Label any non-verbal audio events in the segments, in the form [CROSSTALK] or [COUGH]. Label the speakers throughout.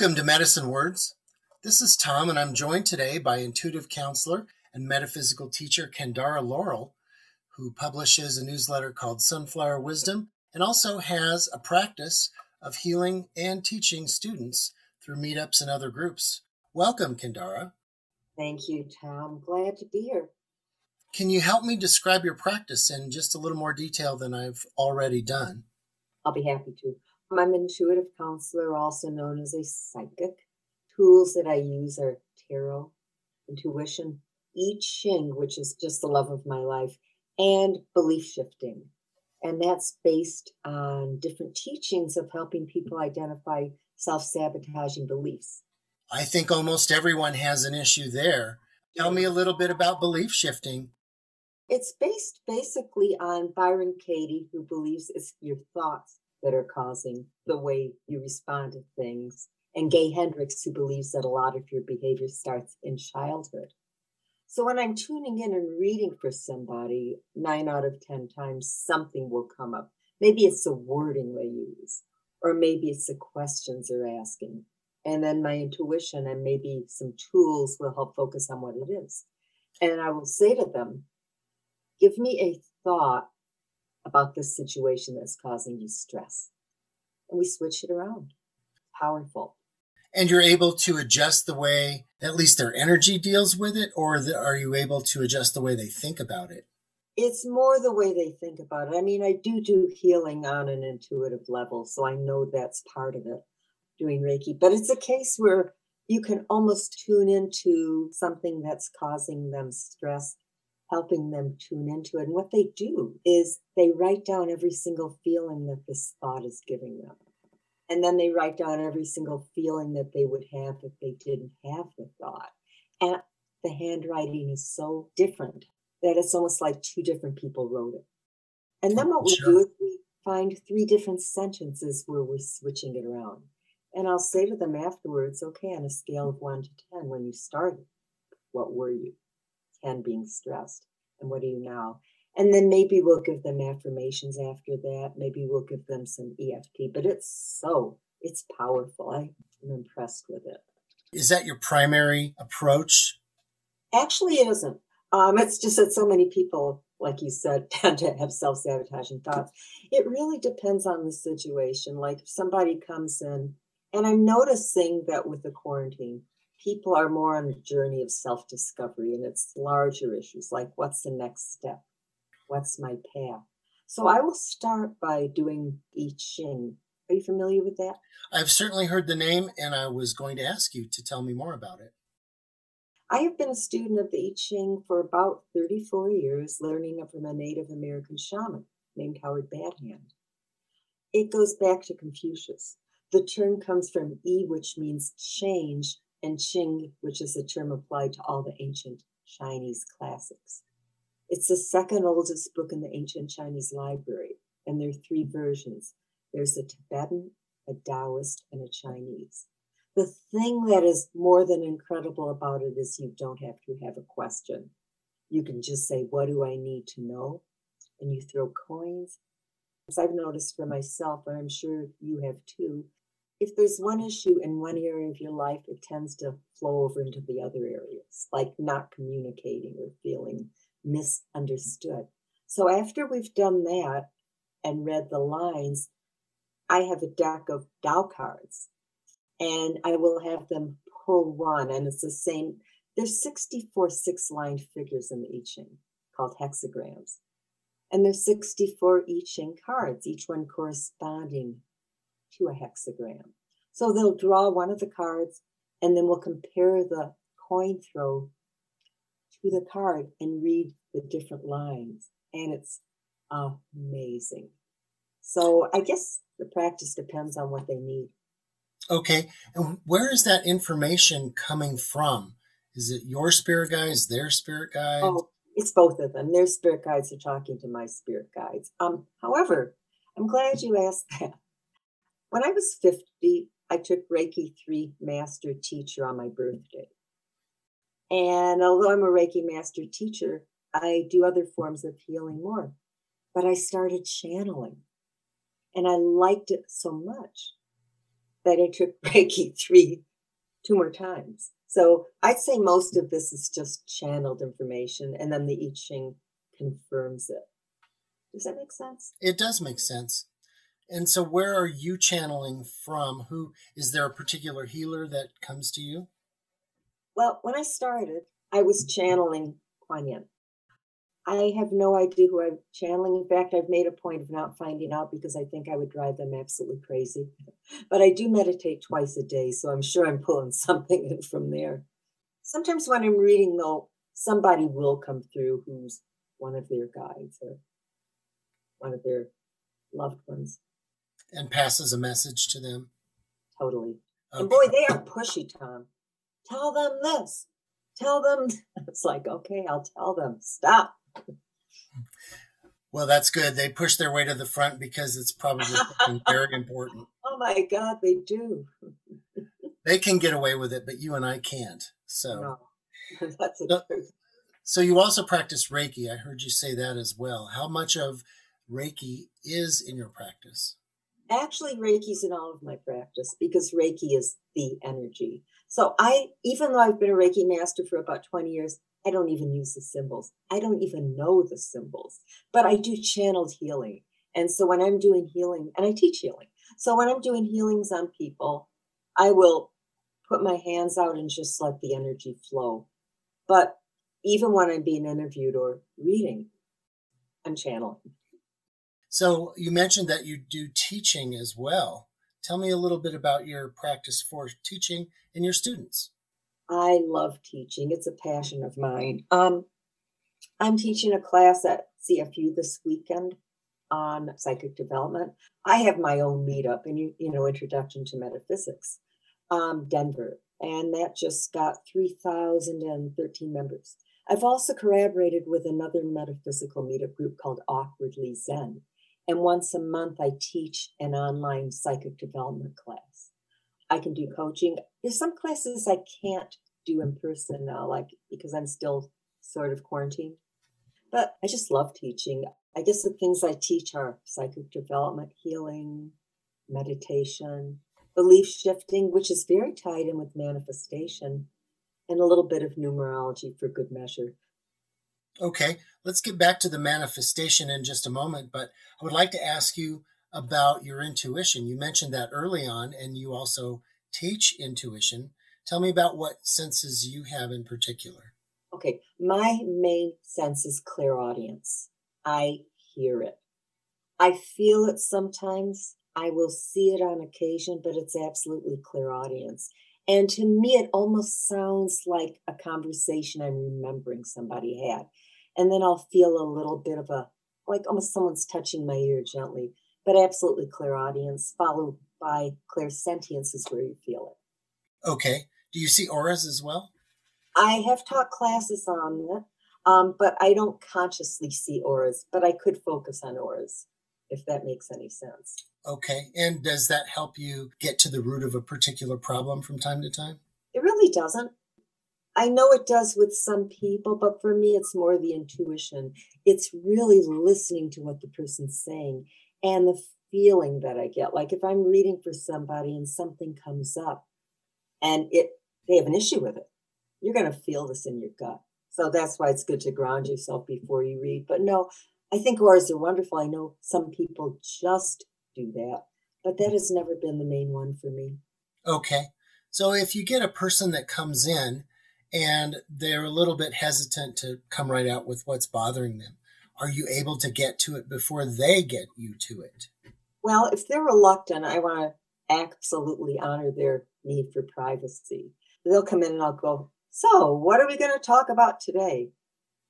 Speaker 1: Welcome to Medicine Words. This is Tom, and I'm joined today by intuitive counselor and metaphysical teacher Kendara Laurel, who publishes a newsletter called Sunflower Wisdom and also has a practice of healing and teaching students through meetups and other groups. Welcome, Kendara.
Speaker 2: Thank you, Tom. Glad to be here.
Speaker 1: Can you help me describe your practice in just a little more detail than I've already done?
Speaker 2: I'll be happy to. I'm an intuitive counselor, also known as a psychic. Tools that I use are tarot, intuition, I Ching, which is just the love of my life, and belief shifting. And that's based on different teachings of helping people identify self sabotaging beliefs.
Speaker 1: I think almost everyone has an issue there. Tell me a little bit about belief shifting.
Speaker 2: It's based basically on Byron Katie, who believes it's your thoughts that are causing the way you respond to things. And Gay Hendricks, who believes that a lot of your behavior starts in childhood. So when I'm tuning in and reading for somebody, nine out of 10 times something will come up. Maybe it's the wording they use, or maybe it's the questions they're asking. And then my intuition and maybe some tools will help focus on what it is. And I will say to them, give me a thought about this situation that's causing you stress. And we switch it around. Powerful.
Speaker 1: And you're able to adjust the way at least their energy deals with it, or are you able to adjust the way they think about it?
Speaker 2: It's more the way they think about it. I mean, I do do healing on an intuitive level, so I know that's part of it, doing Reiki. But it's a case where you can almost tune into something that's causing them stress helping them tune into it. And what they do is they write down every single feeling that this thought is giving them. And then they write down every single feeling that they would have if they didn't have the thought. And the handwriting is so different that it's almost like two different people wrote it. And then what we sure. do is we find three different sentences where we're switching it around. And I'll say to them afterwards, okay, on a scale of one to 10, when you started, what were you? 10 being stressed. And what are you now? And then maybe we'll give them affirmations after that. Maybe we'll give them some EFT, but it's so, it's powerful. I'm impressed with it.
Speaker 1: Is that your primary approach?
Speaker 2: Actually, it isn't. Um, it's just that so many people, like you said, [LAUGHS] tend to have self sabotaging thoughts. It really depends on the situation. Like if somebody comes in, and I'm noticing that with the quarantine, people are more on a journey of self discovery and it's larger issues like what's the next step? What's my path? So I will start by doing I Ching. Are you familiar with that?
Speaker 1: I've certainly heard the name and I was going to ask you to tell me more about it.
Speaker 2: I have been a student of the I Ching for about 34 years, learning from a Native American shaman named Howard Badhand. It goes back to Confucius. The term comes from I, which means change, and Qing, which is a term applied to all the ancient Chinese classics. It's the second oldest book in the ancient Chinese library, and there are three versions there's a Tibetan, a Taoist, and a Chinese. The thing that is more than incredible about it is you don't have to have a question. You can just say, What do I need to know? And you throw coins. As I've noticed for myself, and I'm sure you have too, if there's one issue in one area of your life, it tends to flow over into the other areas, like not communicating or feeling misunderstood. So after we've done that and read the lines, I have a deck of Tao cards and I will have them pull one, and it's the same. There's 64 six lined figures in the I Ching called hexagrams. And there's 64 I Ching cards, each one corresponding to a hexagram. So they'll draw one of the cards and then we'll compare the coin throw to the card and read the different lines. And it's amazing. So I guess the practice depends on what they need.
Speaker 1: Okay. And where is that information coming from? Is it your spirit guides, their spirit guides? Oh,
Speaker 2: it's both of them. Their spirit guides are talking to my spirit guides. Um, however, I'm glad you asked that. When I was 50, I took Reiki 3 master teacher on my birthday. And although I'm a Reiki master teacher, I do other forms of healing more. But I started channeling and I liked it so much that I took [LAUGHS] Reiki three, two more times. So I'd say most of this is just channeled information, and then the I Ching confirms it. Does that make sense?
Speaker 1: It does make sense. And so, where are you channeling from? Who is there a particular healer that comes to you?
Speaker 2: Well, when I started, I was channeling Kuan Yin. I have no idea who I'm channeling. In fact, I've made a point of not finding out because I think I would drive them absolutely crazy. But I do meditate twice a day, so I'm sure I'm pulling [LAUGHS] something in from there. Sometimes when I'm reading, though, somebody will come through who's one of their guides or one of their loved ones.
Speaker 1: And passes a message to them.
Speaker 2: Totally. Okay. And boy, they are pushy, Tom. Tell them this. Tell them. [LAUGHS] It's like, okay, I'll tell them. Stop.
Speaker 1: Well, that's good. They push their way to the front because it's probably [LAUGHS] very important.
Speaker 2: Oh my God, they do. [LAUGHS]
Speaker 1: they can get away with it, but you and I can't. So no,
Speaker 2: that's the so, truth.
Speaker 1: So you also practice Reiki. I heard you say that as well. How much of Reiki is in your practice?
Speaker 2: Actually, Reiki's in all of my practice because Reiki is the energy. So I, even though I've been a Reiki master for about 20 years, I don't even use the symbols. I don't even know the symbols, but I do channeled healing. And so when I'm doing healing, and I teach healing. So when I'm doing healings on people, I will put my hands out and just let the energy flow. But even when I'm being interviewed or reading, I'm channeling.
Speaker 1: So you mentioned that you do teaching as well. Tell me a little bit about your practice for teaching and your students.
Speaker 2: I love teaching. It's a passion of mine. Um, I'm teaching a class at CFU this weekend on psychic development. I have my own meetup and you, you know, introduction to metaphysics, um, Denver, and that just got 3,013 members. I've also collaborated with another metaphysical meetup group called Awkwardly Zen. And once a month, I teach an online psychic development class. I can do coaching. There's some classes I can't do in person now, like because I'm still sort of quarantined. But I just love teaching. I guess the things I teach are psychic development, healing, meditation, belief shifting, which is very tied in with manifestation, and a little bit of numerology for good measure.
Speaker 1: Okay, let's get back to the manifestation in just a moment, but I would like to ask you about your intuition. You mentioned that early on, and you also teach intuition. Tell me about what senses you have in particular.
Speaker 2: Okay, my main sense is clairaudience. I hear it. I feel it sometimes. I will see it on occasion, but it's absolutely clairaudience. And to me, it almost sounds like a conversation I'm remembering somebody had and then I'll feel a little bit of a like almost someone's touching my ear gently, but absolutely clairaudience, followed by clairsentience is where you feel it.
Speaker 1: Okay. Do you see auras as well?
Speaker 2: I have taught classes on it, um, but I don't consciously see auras, but I could focus on auras if that makes any sense.
Speaker 1: Okay. And does that help you get to the root of a particular problem from time to time?
Speaker 2: It really doesn't. I know it does with some people, but for me, it's more the intuition. It's really listening to what the person's saying and the feeling that I get. Like if I'm reading for somebody and something comes up and it they have an issue with it, you're going to feel this in your gut. So that's why it's good to ground yourself before you read. But no, I think auras are wonderful. I know some people just do that, but that has never been the main one for me.
Speaker 1: Okay. So if you get a person that comes in and they're a little bit hesitant to come right out with what's bothering them. Are you able to get to it before they get you to it?
Speaker 2: Well, if they're reluctant, I want to absolutely honor their need for privacy. They'll come in and I'll go, So, what are we going to talk about today?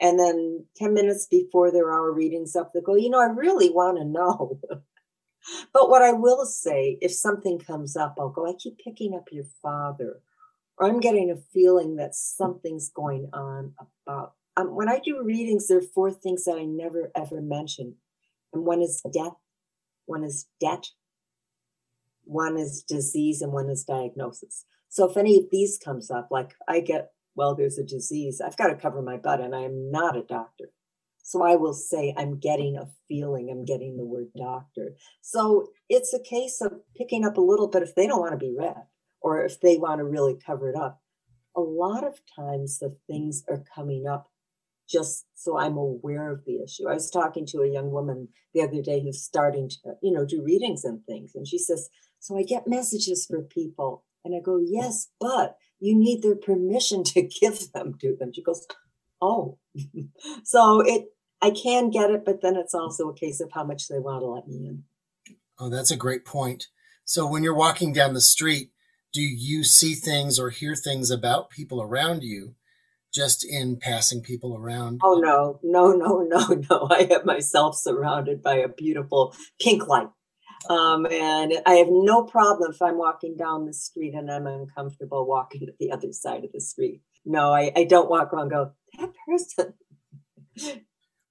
Speaker 2: And then 10 minutes before their hour reading's up, they go, You know, I really want to know. [LAUGHS] but what I will say, if something comes up, I'll go, I keep picking up your father or I'm getting a feeling that something's going on about. Um, when I do readings, there are four things that I never ever mention, and one is death, one is debt, one is disease, and one is diagnosis. So if any of these comes up, like I get, well, there's a disease, I've got to cover my butt, and I am not a doctor. So I will say, I'm getting a feeling, I'm getting the word doctor. So it's a case of picking up a little bit if they don't want to be read or if they want to really cover it up. A lot of times the things are coming up just so I'm aware of the issue. I was talking to a young woman the other day who's starting to, you know, do readings and things. And she says, So I get messages for people. And I go, Yes, but you need their permission [LAUGHS] to give them to them. She goes, Oh. [LAUGHS] so it I can get it, but then it's also a case of how much they want to let me in.
Speaker 1: Oh, that's a great point. So when you're walking down the street, do you see things or hear things about people around you just in passing people around?
Speaker 2: Oh, no, no, no, [LAUGHS] no, no. I have myself surrounded by a beautiful pink light. Um, and I have no problem if I'm walking down the street and I'm uncomfortable walking to [LAUGHS] the other side of the street. No, I, I don't walk around go, that person.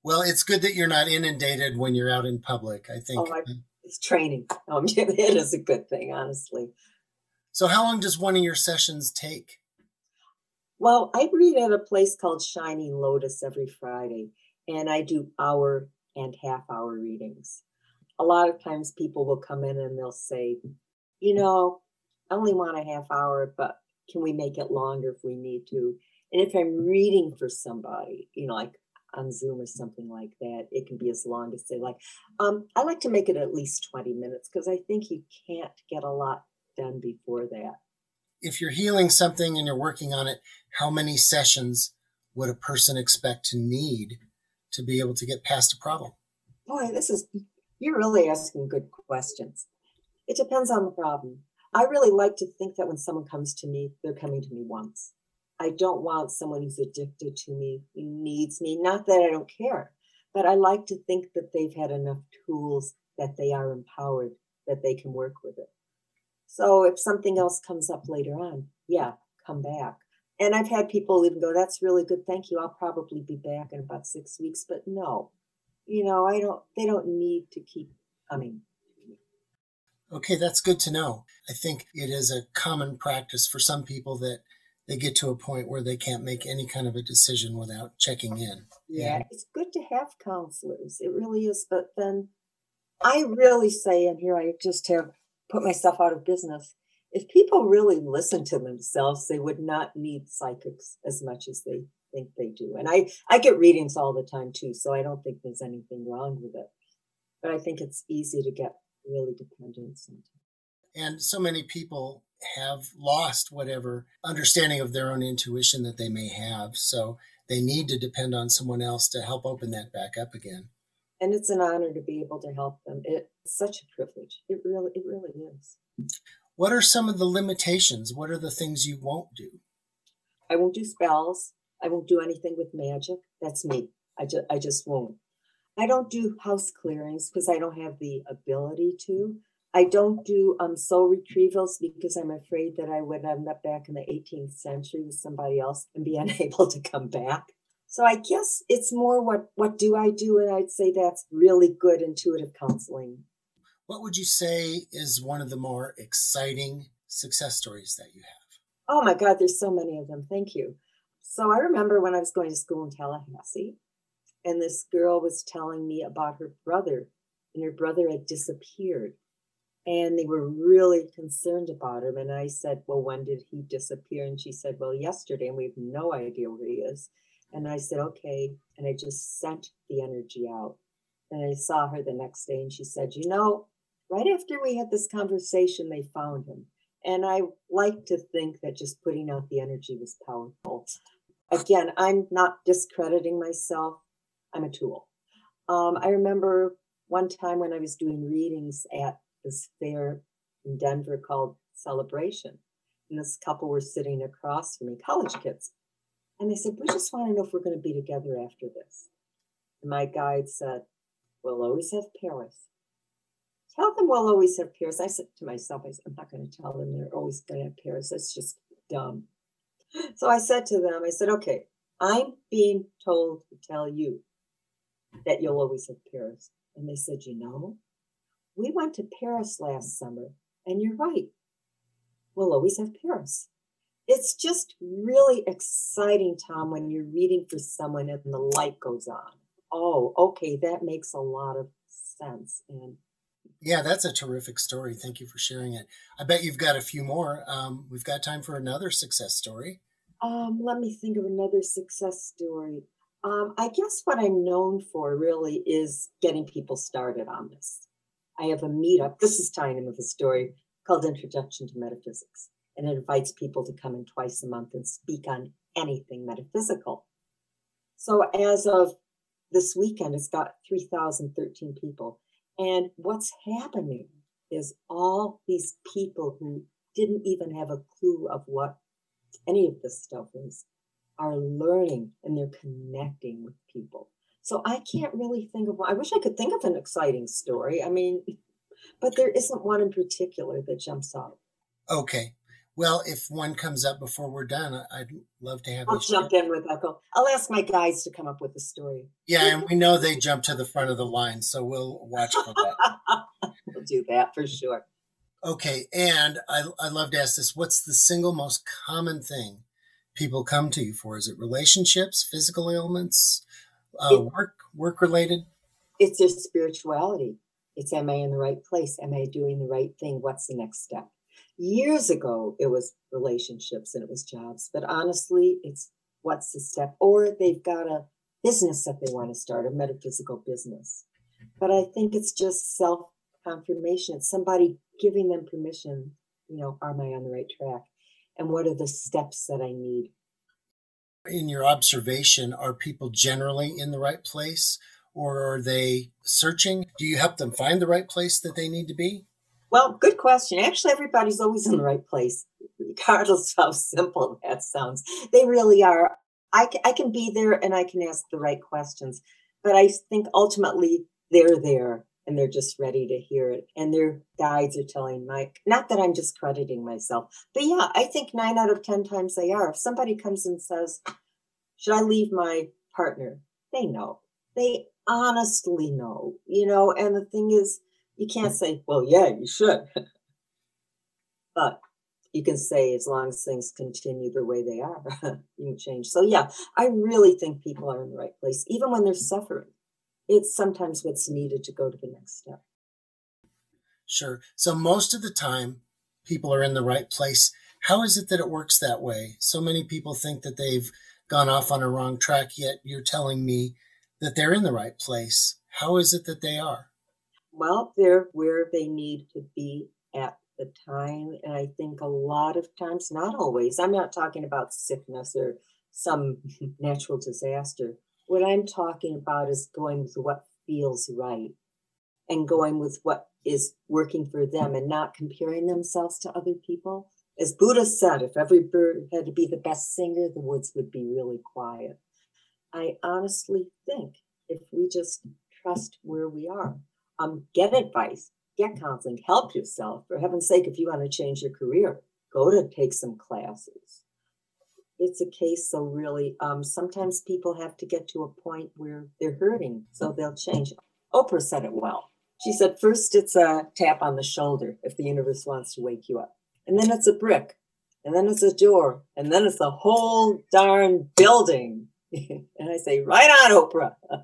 Speaker 1: Well, it's good that you're not inundated when you're out in public, I think. Oh, I,
Speaker 2: it's training. [LAUGHS] Um, it is a good thing, honestly.
Speaker 1: So, how long does one of your sessions take?
Speaker 2: Well, I read at a place called Shining Lotus every Friday, and I do hour and half hour readings. A lot of times people will come in and they'll say, you know, I only want a half hour, but can we make it longer if we need to? And if I'm reading for somebody, you know, like on Zoom or something like that, it can be as long as they like. Um, I like to make it at least 20 minutes because I think you can't get a lot done before that.
Speaker 1: If you're healing something and you're working on it, how many sessions would a person expect to need to be able to get past a problem?
Speaker 2: Boy, this is, you're really asking good questions. It depends on the problem. I really like to think that when someone comes to me, they're coming to me once. I don't want someone who's addicted to me, who needs me. Not that I don't care, but I like to think that they've had enough tools that they are empowered, that they can work with it. So if something else comes up later on, yeah, come back. And I've had people even go, that's really good. Thank you. I'll probably be back in about six weeks. But no, you know, I don't, they don't need to keep coming.
Speaker 1: Okay, that's good to know. I think it is a common practice for some people that they get to a point where they can't make any kind of a decision without checking in.
Speaker 2: Yeah, and it's good to have counselors. It really is. But then I really say, and here I just have put myself out of business. If people really listen to themselves, they would not need psychics as much as they think they do. And I, I get readings all the time too, so I don't think there's anything wrong with it. But I think it's easy to get really dependent sometimes.
Speaker 1: And so many people have lost whatever understanding of their own intuition that they may have. So they need to depend on someone else to help open that back up again
Speaker 2: and it's an honor to be able to help them. It's such a privilege. It really, it really is.
Speaker 1: What are some of the limitations? What are the things you won't do?
Speaker 2: I won't do spells. I won't do anything with magic. That's me. I just, I just won't. I don't do house clearings because I don't have the ability to. I don't do um, soul retrievals because I'm afraid that I would end up back in the 18th century with somebody else and be [LAUGHS] unable to come back. So I guess it's more what what do I do, and I'd say that's really good intuitive counseling.
Speaker 1: What would you say is one of the more exciting success stories that you have?
Speaker 2: Oh my God, there's so many of them. Thank you. So I remember when I was going to school in Tallahassee, and this girl was telling me about her brother, and her brother had disappeared. And they were really concerned about him. And I said, Well, when did he disappear? And she said, Well, yesterday, and we have no idea where he is. And I said, okay. And I just sent the energy out. And I saw her the next day and she said, you know, right after we had this conversation, they found him. And I like to think that just putting out the energy was powerful. Again, I'm not discrediting myself, I'm a tool. Um, I remember one time when I was doing readings at this fair in Denver called Celebration. And this couple were sitting across from me, college kids. And they said, We just want to know if we're going to be together after this. And my guide said, We'll always have Paris. Tell them we'll always have Paris. I said to myself, I said, I'm not going to tell them they're always going to have Paris. That's just dumb. So I said to them, I said, okay, I'm being told to tell you that you'll always have Paris. And they said, you know, we went to Paris last summer, and you're right. We'll always have Paris it's just really exciting, Tom, when you're reading for someone and the light goes on oh, okay, that makes a lot of sense. And
Speaker 1: yeah, that's a terrific story. Thank you for sharing it. I bet you've got a few more. Um, we've got time for another success story.
Speaker 2: Um, let me think of another success story. Um, I guess what I'm known for really is getting people started on this. I have a meetup. This is tying in with a story called Introduction to Metaphysics, and it invites people to come in twice a month and speak on anything metaphysical. So as of this weekend, it's got 3,013 people. And what's happening is all these people who didn't even have a clue of what any of this stuff is are learning and they're connecting with people. So I can't really think of one. I wish I could think of an exciting story. I mean, but there isn't one in particular that jumps out.
Speaker 1: Okay. Well, if one comes up before we're done, I'd love to have.
Speaker 2: I'll jump share. in with Echo. I'll ask my guys to come up with a story.
Speaker 1: Yeah, and we know they jump to the front of the line, so we'll watch for that. [LAUGHS]
Speaker 2: we'll do that for sure.
Speaker 1: Okay, and I I love to ask this: What's the single most common thing people come to you for? Is it relationships, physical ailments, uh, it, work work related?
Speaker 2: It's just spirituality. It's am I in the right place? Am I doing the right thing? What's the next step? Years ago, it was relationships and it was jobs, but honestly, it's what's the step? Or they've got a business that they want to start, a metaphysical business. But I think it's just self confirmation. It's somebody giving them permission, you know, am I on the right track? And what are the steps that I need?
Speaker 1: In your observation, are people generally in the right place or are they searching? Do you help them find the right place that they need to be?
Speaker 2: Well, good question. Actually, everybody's always in the right place, regardless of [LAUGHS] how simple that sounds. They really are. I, I can be there and I can ask the right questions, but I think ultimately they're there and they're just ready to hear it. And their guides are telling Mike, not that I'm just crediting myself, but yeah, I think nine out of 10 times they are. If somebody comes and says, Should I leave my partner? They know. They honestly know, you know, and the thing is, you can't say, well, yeah, you should. [LAUGHS] but you can say, as long as things continue the way they are, [LAUGHS] you can change. So, yeah, I really think people are in the right place, even when they're suffering. It's sometimes what's needed to go to the next step.
Speaker 1: Sure. So, most of the time, people are in the right place. How is it that it works that way? So many people think that they've gone off on a wrong track, yet you're telling me that they're in the right place. How is it that they are?
Speaker 2: well, they're where they need to be at the time. And I think a lot of times, not always, I'm not talking about sickness or some [LAUGHS] natural disaster. What I'm talking about is going with what feels right and going with what is working for them and not comparing themselves to other people. As Buddha said, if every bird had to be the best singer, the woods would be really quiet. I honestly think if we just trust where we are, um, get advice, get counseling, help yourself. For heaven's sake, if you want to change your career, go to take some classes. It's a case, so really, um, sometimes people have to get to a point where they're hurting, so they'll change. Oprah said it well. She said, first it's a tap on the shoulder if the universe wants to wake you up, and then it's a brick, and then it's a door, and then it's a whole darn building. [LAUGHS] and I say, right on, Oprah. [LAUGHS]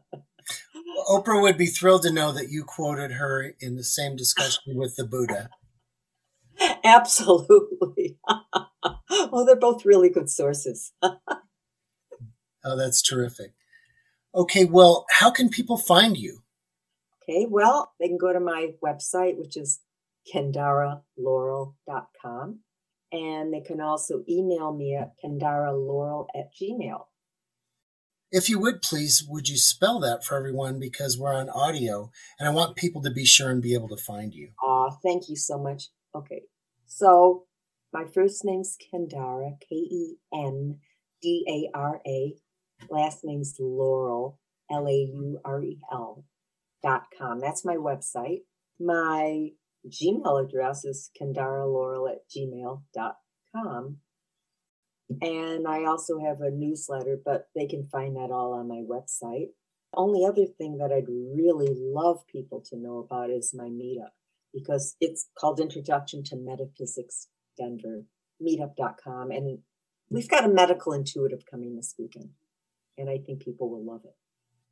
Speaker 1: Oprah would be thrilled to know that you quoted her in the same discussion with the Buddha. [LAUGHS]
Speaker 2: Absolutely. Well, [GASPS] oh, they're both really good sources. [LAUGHS]
Speaker 1: oh, that's terrific. Okay, well, how can people find you?
Speaker 2: Okay, well, they can go to my website, which is kendaralaurel.com. And they can also email me at kendaralaurel at gmail.
Speaker 1: If you would please, would you spell that for everyone because we're on audio and I want people to be sure and be able to find you.
Speaker 2: Aw, thank you so much. Okay. So my first name's Kendara, K E N D A R A. Last name's Laurel, L A U R E L dot com. That's my website. My Gmail address is kendaralaurel at gmail dot com. And I also have a newsletter, but they can find that all on my website. Only other thing that I'd really love people to know about is my meetup because it's called Introduction to Metaphysics Denver, meetup.com. And we've got a medical intuitive coming this weekend. And I think people will love it.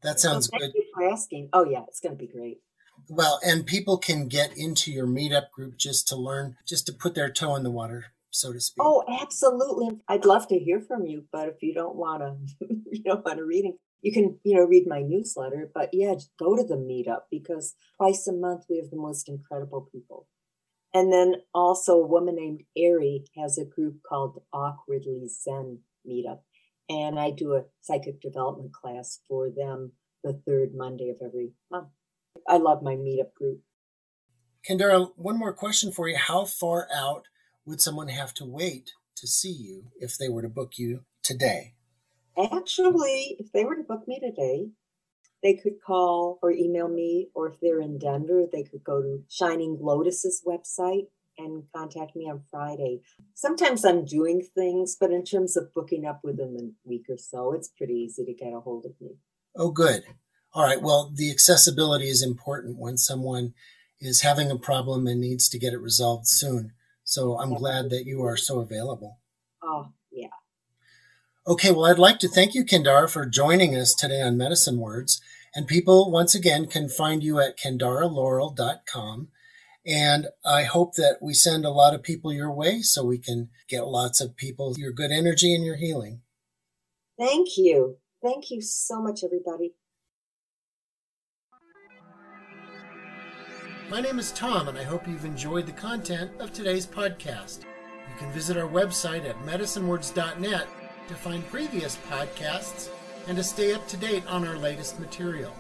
Speaker 1: That sounds
Speaker 2: thank
Speaker 1: good.
Speaker 2: you for asking. Oh yeah, it's going to be great.
Speaker 1: Well, and people can get into your meetup group just to learn, just to put their toe in the water, so to speak.
Speaker 2: Oh, absolutely. I'd love to hear from you, but if you don't want to, [LAUGHS] you don't want to reading, you can, you know, read my newsletter. But yeah, go to the meetup because twice a month we have the most incredible people. And then also a woman named Ari has a group called Awkwardly Zen Meetup. And I do a psychic development class for them the third Monday of every month. I love my meetup group.
Speaker 1: Kendara, one more question for you. How far out would someone have to wait to see you if they were to book you today?
Speaker 2: Actually, if they were to book me today, they could call or email me, or if they're in Denver, they could go to Shining Lotus's website and contact me on Friday. Sometimes I'm doing things, but in terms of booking up within a week or so, it's pretty easy to get a hold of me.
Speaker 1: Oh, good. All right. Well, the accessibility is important when someone is having a problem and needs to get it resolved soon. So I'm glad that you are so available.
Speaker 2: Oh, yeah.
Speaker 1: Okay, well, I'd like to thank you, Kendara, for joining us today on Medicine Words. And people, once again, can find you at kendaralaurel.com. And I hope that we send a lot of people your way so we can get lots of people your good energy and your healing.
Speaker 2: Thank you. Thank you so much, everybody.
Speaker 1: My name is Tom, and I hope you've enjoyed the content of today's podcast. You can visit our website at medicinewords.net to find previous podcasts and to stay up to date on our latest material.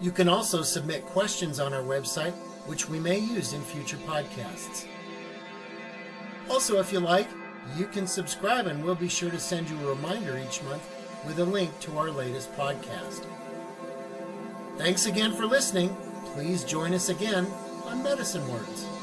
Speaker 1: You can also submit questions on our website, which we may use in future podcasts. Also, if you like, you can subscribe, and we'll be sure to send you a reminder each month with a link to our latest podcast. Thanks again for listening. Please join us again on Medicine Words.